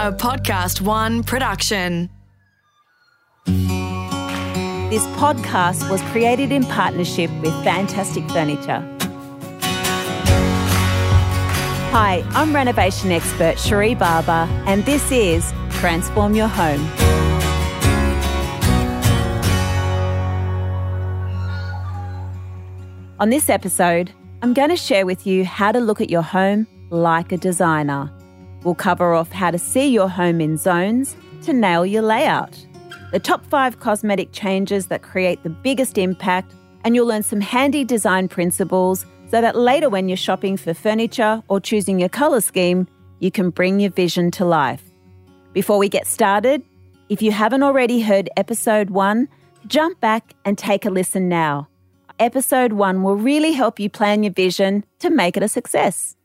a Podcast One production. This podcast was created in partnership with Fantastic Furniture. Hi, I'm renovation expert Cherie Barber, and this is Transform Your Home. On this episode, I'm going to share with you how to look at your home like a designer. We'll cover off how to see your home in zones to nail your layout, the top five cosmetic changes that create the biggest impact, and you'll learn some handy design principles so that later when you're shopping for furniture or choosing your colour scheme, you can bring your vision to life. Before we get started, if you haven't already heard episode one, jump back and take a listen now episode one will really help you plan your vision to make it a success.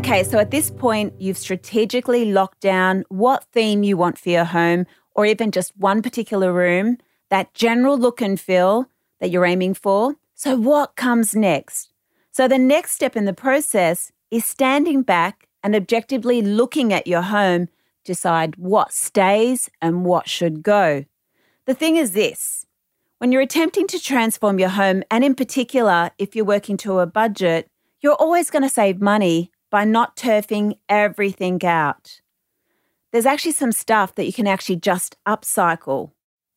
Okay, so at this point, you've strategically locked down what theme you want for your home, or even just one particular room, that general look and feel that you're aiming for. So, what comes next? So, the next step in the process is standing back and objectively looking at your home decide what stays and what should go. The thing is this when you're attempting to transform your home, and in particular, if you're working to a budget, you're always going to save money by not turfing everything out. There's actually some stuff that you can actually just upcycle.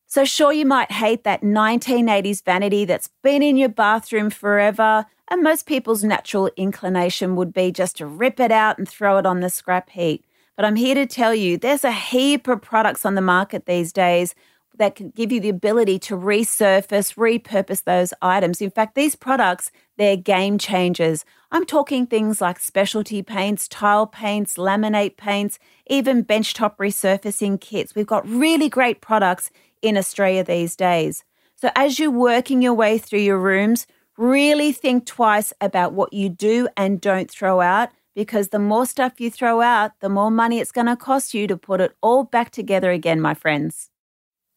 So, sure, you might hate that 1980s vanity that's been in your bathroom forever, and most people's natural inclination would be just to rip it out and throw it on the scrap heap. But I'm here to tell you there's a heap of products on the market these days that can give you the ability to resurface, repurpose those items. In fact, these products, they're game changers. I'm talking things like specialty paints, tile paints, laminate paints, even benchtop resurfacing kits. We've got really great products in Australia these days. So as you're working your way through your rooms, really think twice about what you do and don't throw out because the more stuff you throw out, the more money it's going to cost you to put it all back together again, my friends.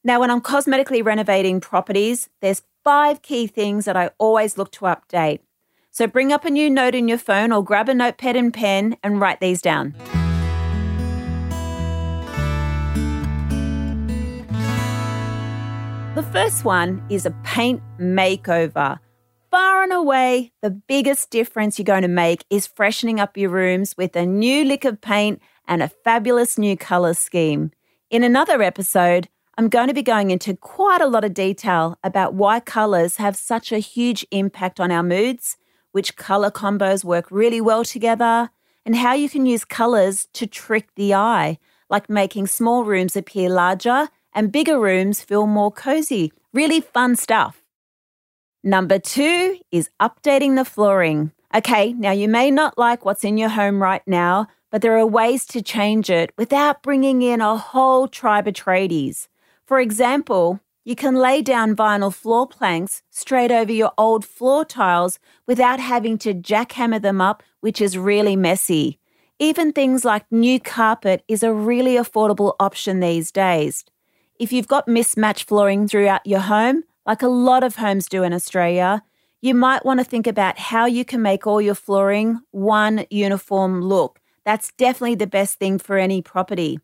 Now, when I'm cosmetically renovating properties, there's five key things that I always look to update. So bring up a new note in your phone or grab a notepad and pen and write these down. The first one is a paint makeover far and away, the biggest difference you're going to make is freshening up your rooms with a new lick of paint and a fabulous new colour scheme. In another episode, I'm going to be going into quite a lot of detail about why colours have such a huge impact on our moods, which colour combos work really well together, and how you can use colours to trick the eye, like making small rooms appear larger and bigger rooms feel more cozy. Really fun stuff. Number two is updating the flooring. Okay, now you may not like what's in your home right now, but there are ways to change it without bringing in a whole tribe of tradies. For example, you can lay down vinyl floor planks straight over your old floor tiles without having to jackhammer them up, which is really messy. Even things like new carpet is a really affordable option these days. If you've got mismatched flooring throughout your home, like a lot of homes do in Australia, you might want to think about how you can make all your flooring one uniform look. That's definitely the best thing for any property.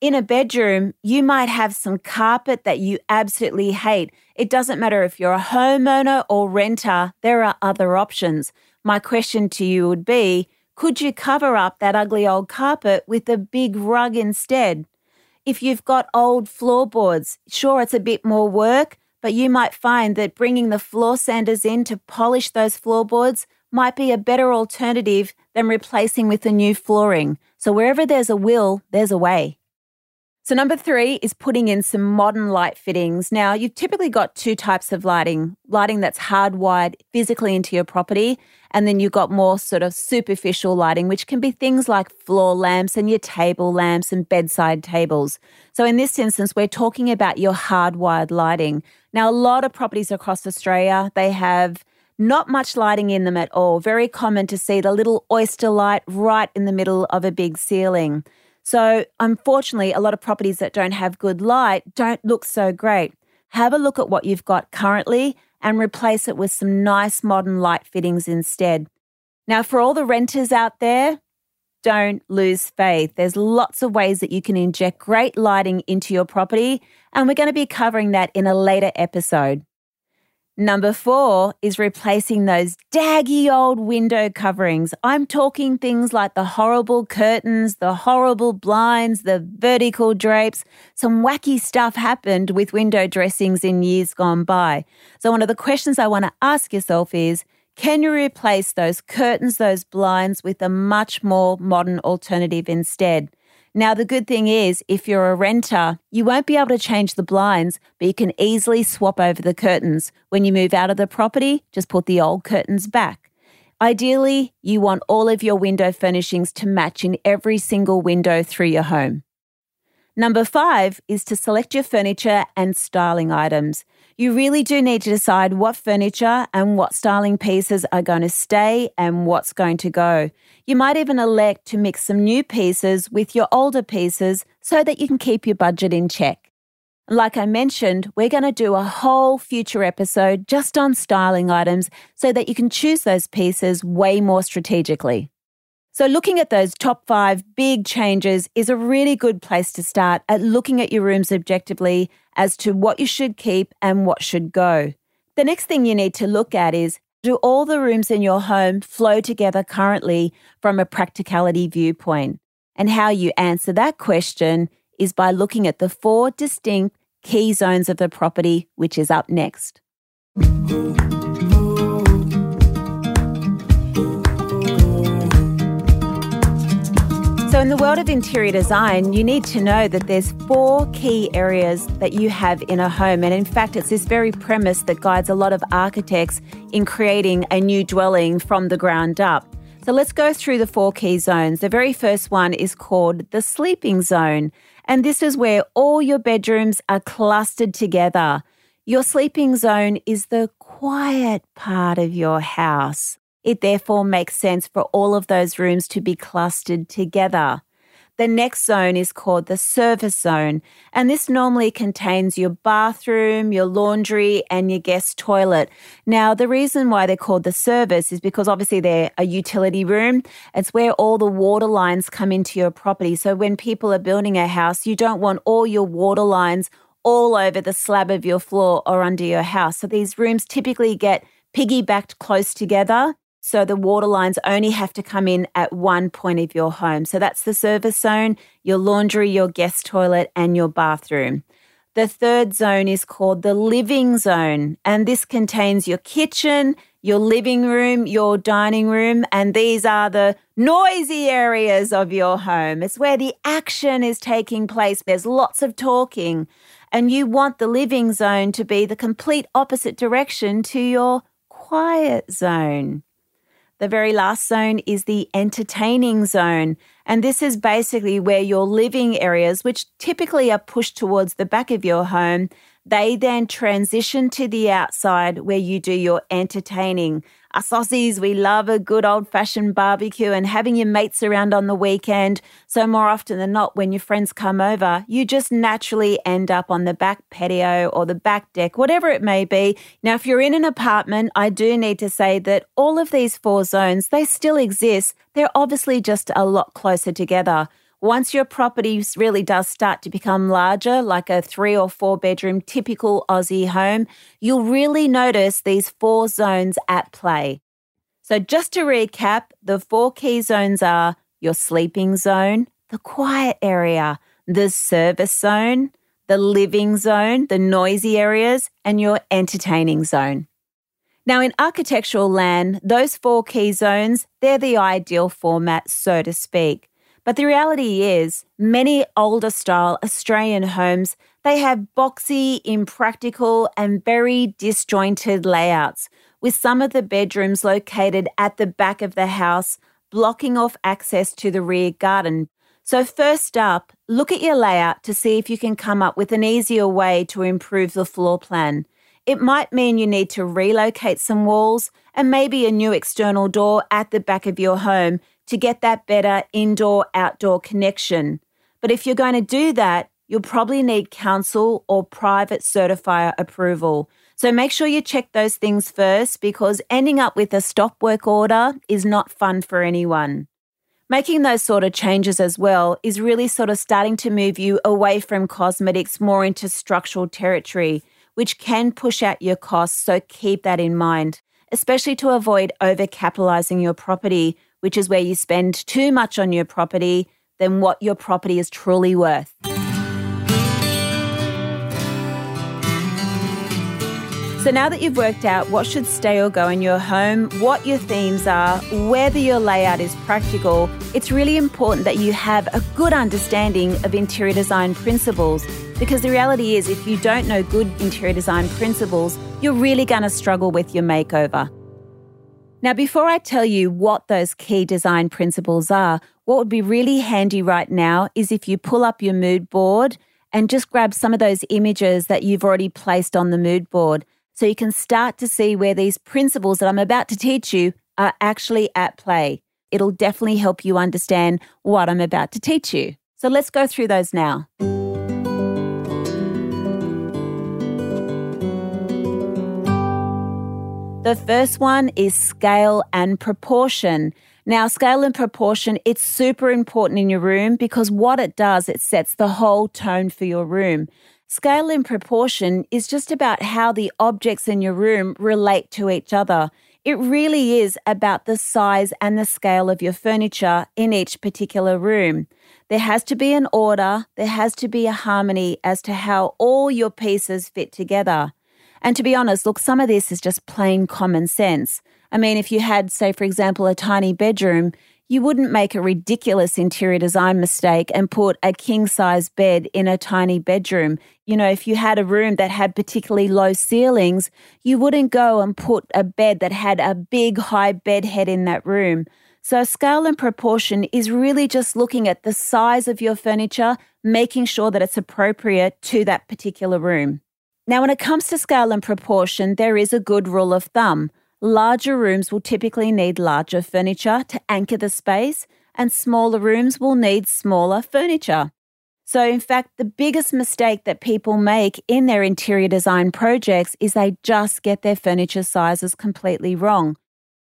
In a bedroom, you might have some carpet that you absolutely hate. It doesn't matter if you're a homeowner or renter, there are other options. My question to you would be could you cover up that ugly old carpet with a big rug instead? If you've got old floorboards, sure, it's a bit more work, but you might find that bringing the floor sanders in to polish those floorboards might be a better alternative than replacing with a new flooring. So wherever there's a will, there's a way. So, number three is putting in some modern light fittings. Now, you've typically got two types of lighting lighting that's hardwired physically into your property, and then you've got more sort of superficial lighting, which can be things like floor lamps and your table lamps and bedside tables. So, in this instance, we're talking about your hardwired lighting. Now, a lot of properties across Australia, they have not much lighting in them at all. Very common to see the little oyster light right in the middle of a big ceiling. So, unfortunately, a lot of properties that don't have good light don't look so great. Have a look at what you've got currently and replace it with some nice modern light fittings instead. Now, for all the renters out there, don't lose faith. There's lots of ways that you can inject great lighting into your property, and we're going to be covering that in a later episode. Number four is replacing those daggy old window coverings. I'm talking things like the horrible curtains, the horrible blinds, the vertical drapes. Some wacky stuff happened with window dressings in years gone by. So, one of the questions I want to ask yourself is can you replace those curtains, those blinds with a much more modern alternative instead? Now, the good thing is, if you're a renter, you won't be able to change the blinds, but you can easily swap over the curtains. When you move out of the property, just put the old curtains back. Ideally, you want all of your window furnishings to match in every single window through your home. Number five is to select your furniture and styling items. You really do need to decide what furniture and what styling pieces are going to stay and what's going to go. You might even elect to mix some new pieces with your older pieces so that you can keep your budget in check. Like I mentioned, we're going to do a whole future episode just on styling items so that you can choose those pieces way more strategically. So, looking at those top five big changes is a really good place to start at looking at your rooms objectively as to what you should keep and what should go. The next thing you need to look at is do all the rooms in your home flow together currently from a practicality viewpoint? And how you answer that question is by looking at the four distinct key zones of the property, which is up next. So, in the world of interior design, you need to know that there's four key areas that you have in a home. And in fact, it's this very premise that guides a lot of architects in creating a new dwelling from the ground up. So, let's go through the four key zones. The very first one is called the sleeping zone. And this is where all your bedrooms are clustered together. Your sleeping zone is the quiet part of your house. It therefore makes sense for all of those rooms to be clustered together. The next zone is called the service zone, and this normally contains your bathroom, your laundry, and your guest toilet. Now, the reason why they're called the service is because obviously they're a utility room. It's where all the water lines come into your property. So when people are building a house, you don't want all your water lines all over the slab of your floor or under your house. So these rooms typically get piggybacked close together so the water lines only have to come in at one point of your home. So that's the service zone, your laundry, your guest toilet, and your bathroom. The third zone is called the living zone, and this contains your kitchen, your living room, your dining room, and these are the noisy areas of your home. It's where the action is taking place. There's lots of talking, and you want the living zone to be the complete opposite direction to your quiet zone. The very last zone is the entertaining zone. And this is basically where your living areas, which typically are pushed towards the back of your home, they then transition to the outside where you do your entertaining. Us Aussies, we love a good old fashioned barbecue and having your mates around on the weekend. So, more often than not, when your friends come over, you just naturally end up on the back patio or the back deck, whatever it may be. Now, if you're in an apartment, I do need to say that all of these four zones, they still exist. They're obviously just a lot closer together. Once your property really does start to become larger, like a three or four bedroom typical Aussie home, you'll really notice these four zones at play. So, just to recap, the four key zones are your sleeping zone, the quiet area, the service zone, the living zone, the noisy areas, and your entertaining zone. Now, in architectural land, those four key zones, they're the ideal format, so to speak. But the reality is, many older style Australian homes, they have boxy, impractical, and very disjointed layouts, with some of the bedrooms located at the back of the house, blocking off access to the rear garden. So, first up, look at your layout to see if you can come up with an easier way to improve the floor plan. It might mean you need to relocate some walls and maybe a new external door at the back of your home to get that better indoor outdoor connection. But if you're going to do that, you'll probably need council or private certifier approval. So make sure you check those things first because ending up with a stop work order is not fun for anyone. Making those sort of changes as well is really sort of starting to move you away from cosmetics more into structural territory, which can push out your costs. So keep that in mind, especially to avoid overcapitalizing your property, which is where you spend too much on your property than what your property is truly worth. So now that you've worked out what should stay or go in your home, what your themes are, whether your layout is practical, it's really important that you have a good understanding of interior design principles. Because the reality is, if you don't know good interior design principles, you're really going to struggle with your makeover. Now, before I tell you what those key design principles are, what would be really handy right now is if you pull up your mood board and just grab some of those images that you've already placed on the mood board so you can start to see where these principles that I'm about to teach you are actually at play. It'll definitely help you understand what I'm about to teach you. So let's go through those now. The first one is scale and proportion. Now, scale and proportion, it's super important in your room because what it does, it sets the whole tone for your room. Scale and proportion is just about how the objects in your room relate to each other. It really is about the size and the scale of your furniture in each particular room. There has to be an order, there has to be a harmony as to how all your pieces fit together. And to be honest, look, some of this is just plain common sense. I mean, if you had, say, for example, a tiny bedroom, you wouldn't make a ridiculous interior design mistake and put a king size bed in a tiny bedroom. You know, if you had a room that had particularly low ceilings, you wouldn't go and put a bed that had a big high bed head in that room. So, scale and proportion is really just looking at the size of your furniture, making sure that it's appropriate to that particular room. Now, when it comes to scale and proportion, there is a good rule of thumb. Larger rooms will typically need larger furniture to anchor the space, and smaller rooms will need smaller furniture. So, in fact, the biggest mistake that people make in their interior design projects is they just get their furniture sizes completely wrong.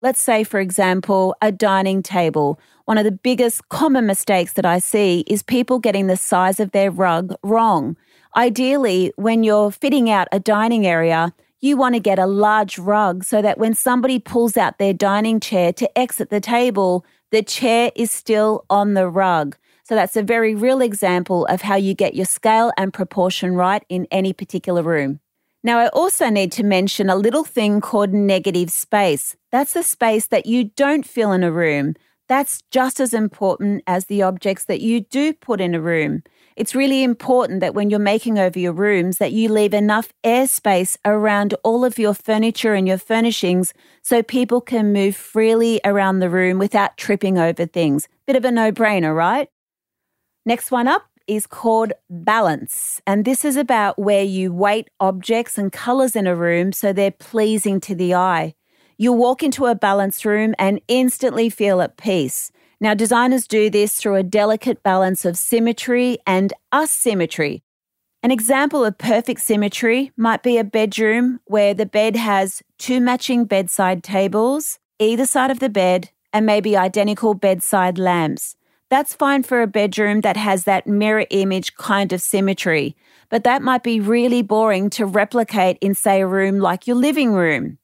Let's say, for example, a dining table. One of the biggest common mistakes that I see is people getting the size of their rug wrong. Ideally, when you're fitting out a dining area, you want to get a large rug so that when somebody pulls out their dining chair to exit the table, the chair is still on the rug. So that's a very real example of how you get your scale and proportion right in any particular room. Now, I also need to mention a little thing called negative space. That's the space that you don't fill in a room. That's just as important as the objects that you do put in a room. It's really important that when you're making over your rooms that you leave enough airspace around all of your furniture and your furnishings so people can move freely around the room without tripping over things. Bit of a no-brainer, right? Next one up is called balance. And this is about where you weight objects and colors in a room so they're pleasing to the eye. You'll walk into a balanced room and instantly feel at peace. Now, designers do this through a delicate balance of symmetry and asymmetry. An example of perfect symmetry might be a bedroom where the bed has two matching bedside tables, either side of the bed, and maybe identical bedside lamps. That's fine for a bedroom that has that mirror image kind of symmetry, but that might be really boring to replicate in, say, a room like your living room.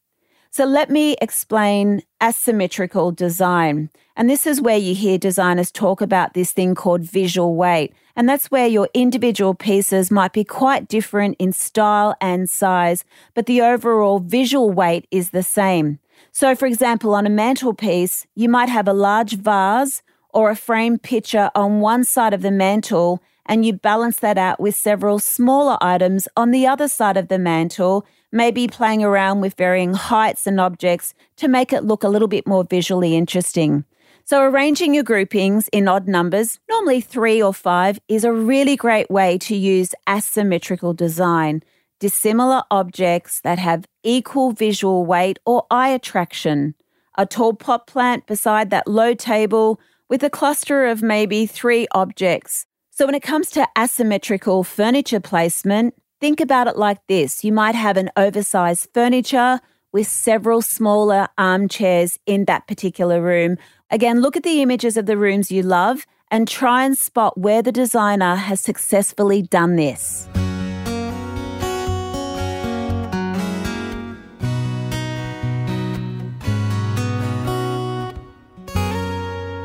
So let me explain asymmetrical design. And this is where you hear designers talk about this thing called visual weight. And that's where your individual pieces might be quite different in style and size, but the overall visual weight is the same. So, for example, on a mantelpiece, you might have a large vase or a framed picture on one side of the mantle, and you balance that out with several smaller items on the other side of the mantle maybe playing around with varying heights and objects to make it look a little bit more visually interesting. So, arranging your groupings in odd numbers, normally three or five, is a really great way to use asymmetrical design. Dissimilar objects that have equal visual weight or eye attraction. A tall pot plant beside that low table with a cluster of maybe three objects. So, when it comes to asymmetrical furniture placement, Think about it like this you might have an oversized furniture with several smaller armchairs in that particular room. Again, look at the images of the rooms you love and try and spot where the designer has successfully done this.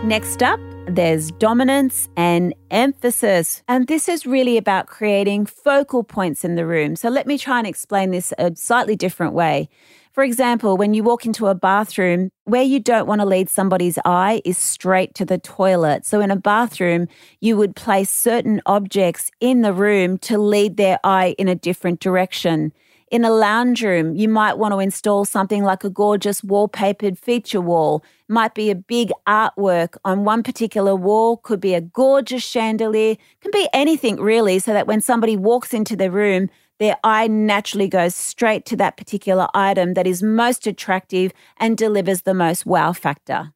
Next up, there's dominance and emphasis. And this is really about creating focal points in the room. So let me try and explain this a slightly different way. For example, when you walk into a bathroom, where you don't want to lead somebody's eye is straight to the toilet. So in a bathroom, you would place certain objects in the room to lead their eye in a different direction. In a lounge room, you might want to install something like a gorgeous wallpapered feature wall. It might be a big artwork on one particular wall, could be a gorgeous chandelier, can be anything really, so that when somebody walks into the room, their eye naturally goes straight to that particular item that is most attractive and delivers the most wow factor.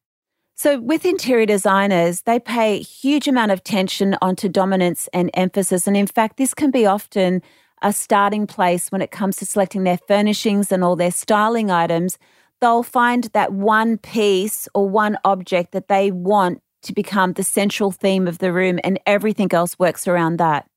So, with interior designers, they pay huge amount of attention onto dominance and emphasis. And in fact, this can be often a starting place when it comes to selecting their furnishings and all their styling items. They'll find that one piece or one object that they want to become the central theme of the room, and everything else works around that.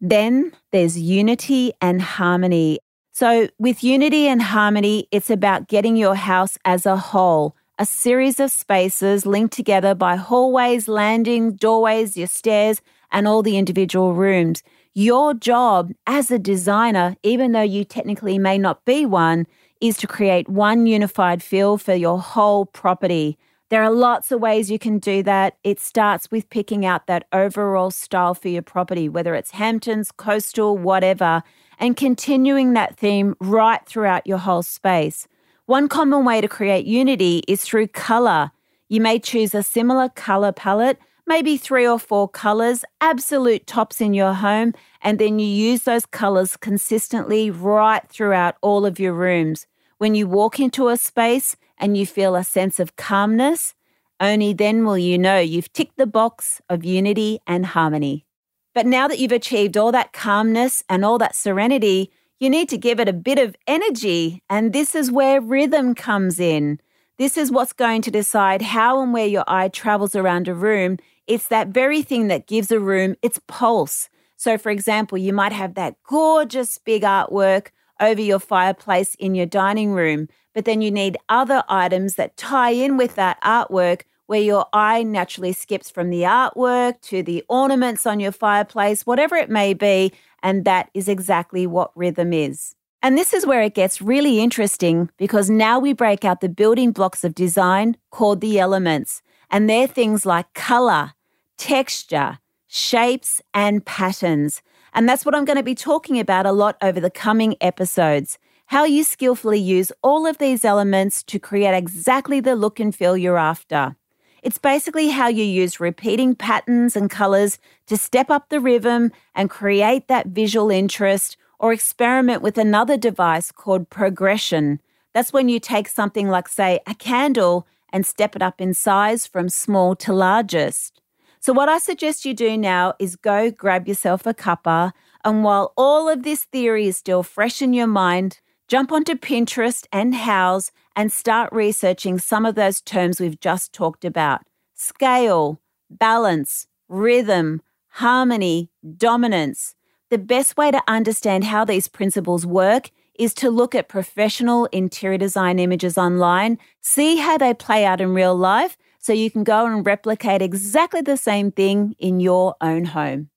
Then there's unity and harmony. So, with unity and harmony, it's about getting your house as a whole, a series of spaces linked together by hallways, landings, doorways, your stairs, and all the individual rooms. Your job as a designer, even though you technically may not be one, is to create one unified feel for your whole property. There are lots of ways you can do that. It starts with picking out that overall style for your property, whether it's Hamptons, coastal, whatever, and continuing that theme right throughout your whole space. One common way to create unity is through color. You may choose a similar color palette, maybe three or four colors, absolute tops in your home, and then you use those colors consistently right throughout all of your rooms. When you walk into a space, and you feel a sense of calmness, only then will you know you've ticked the box of unity and harmony. But now that you've achieved all that calmness and all that serenity, you need to give it a bit of energy. And this is where rhythm comes in. This is what's going to decide how and where your eye travels around a room. It's that very thing that gives a room its pulse. So, for example, you might have that gorgeous big artwork over your fireplace in your dining room, but then you need other items that tie in with that artwork where your eye naturally skips from the artwork to the ornaments on your fireplace, whatever it may be. And that is exactly what rhythm is. And this is where it gets really interesting because now we break out the building blocks of design called the elements. And they're things like color, texture, shapes, and patterns. And that's what I'm going to be talking about a lot over the coming episodes. How you skillfully use all of these elements to create exactly the look and feel you're after. It's basically how you use repeating patterns and colors to step up the rhythm and create that visual interest or experiment with another device called progression. That's when you take something like, say, a candle and step it up in size from small to largest. So, what I suggest you do now is go grab yourself a cuppa. And while all of this theory is still fresh in your mind, jump onto Pinterest and Houzz and start researching some of those terms we've just talked about scale, balance, rhythm, harmony, dominance. The best way to understand how these principles work is to look at professional interior design images online, see how they play out in real life, so you can go and replicate exactly the same thing in your own home.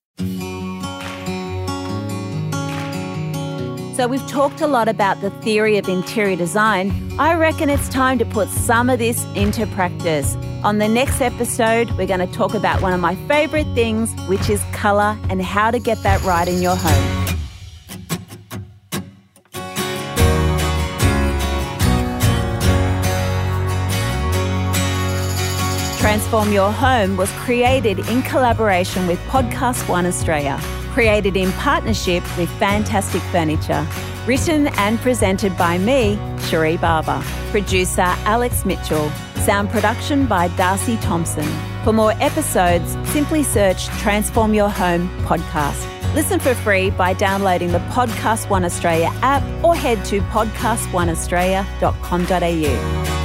So, we've talked a lot about the theory of interior design. I reckon it's time to put some of this into practice. On the next episode, we're going to talk about one of my favorite things, which is color and how to get that right in your home. Transform Your Home was created in collaboration with Podcast One Australia, created in partnership with Fantastic Furniture, written and presented by me, Cherie Barber, producer Alex Mitchell, sound production by Darcy Thompson. For more episodes, simply search Transform Your Home podcast. Listen for free by downloading the Podcast One Australia app or head to podcastoneaustralia.com.au.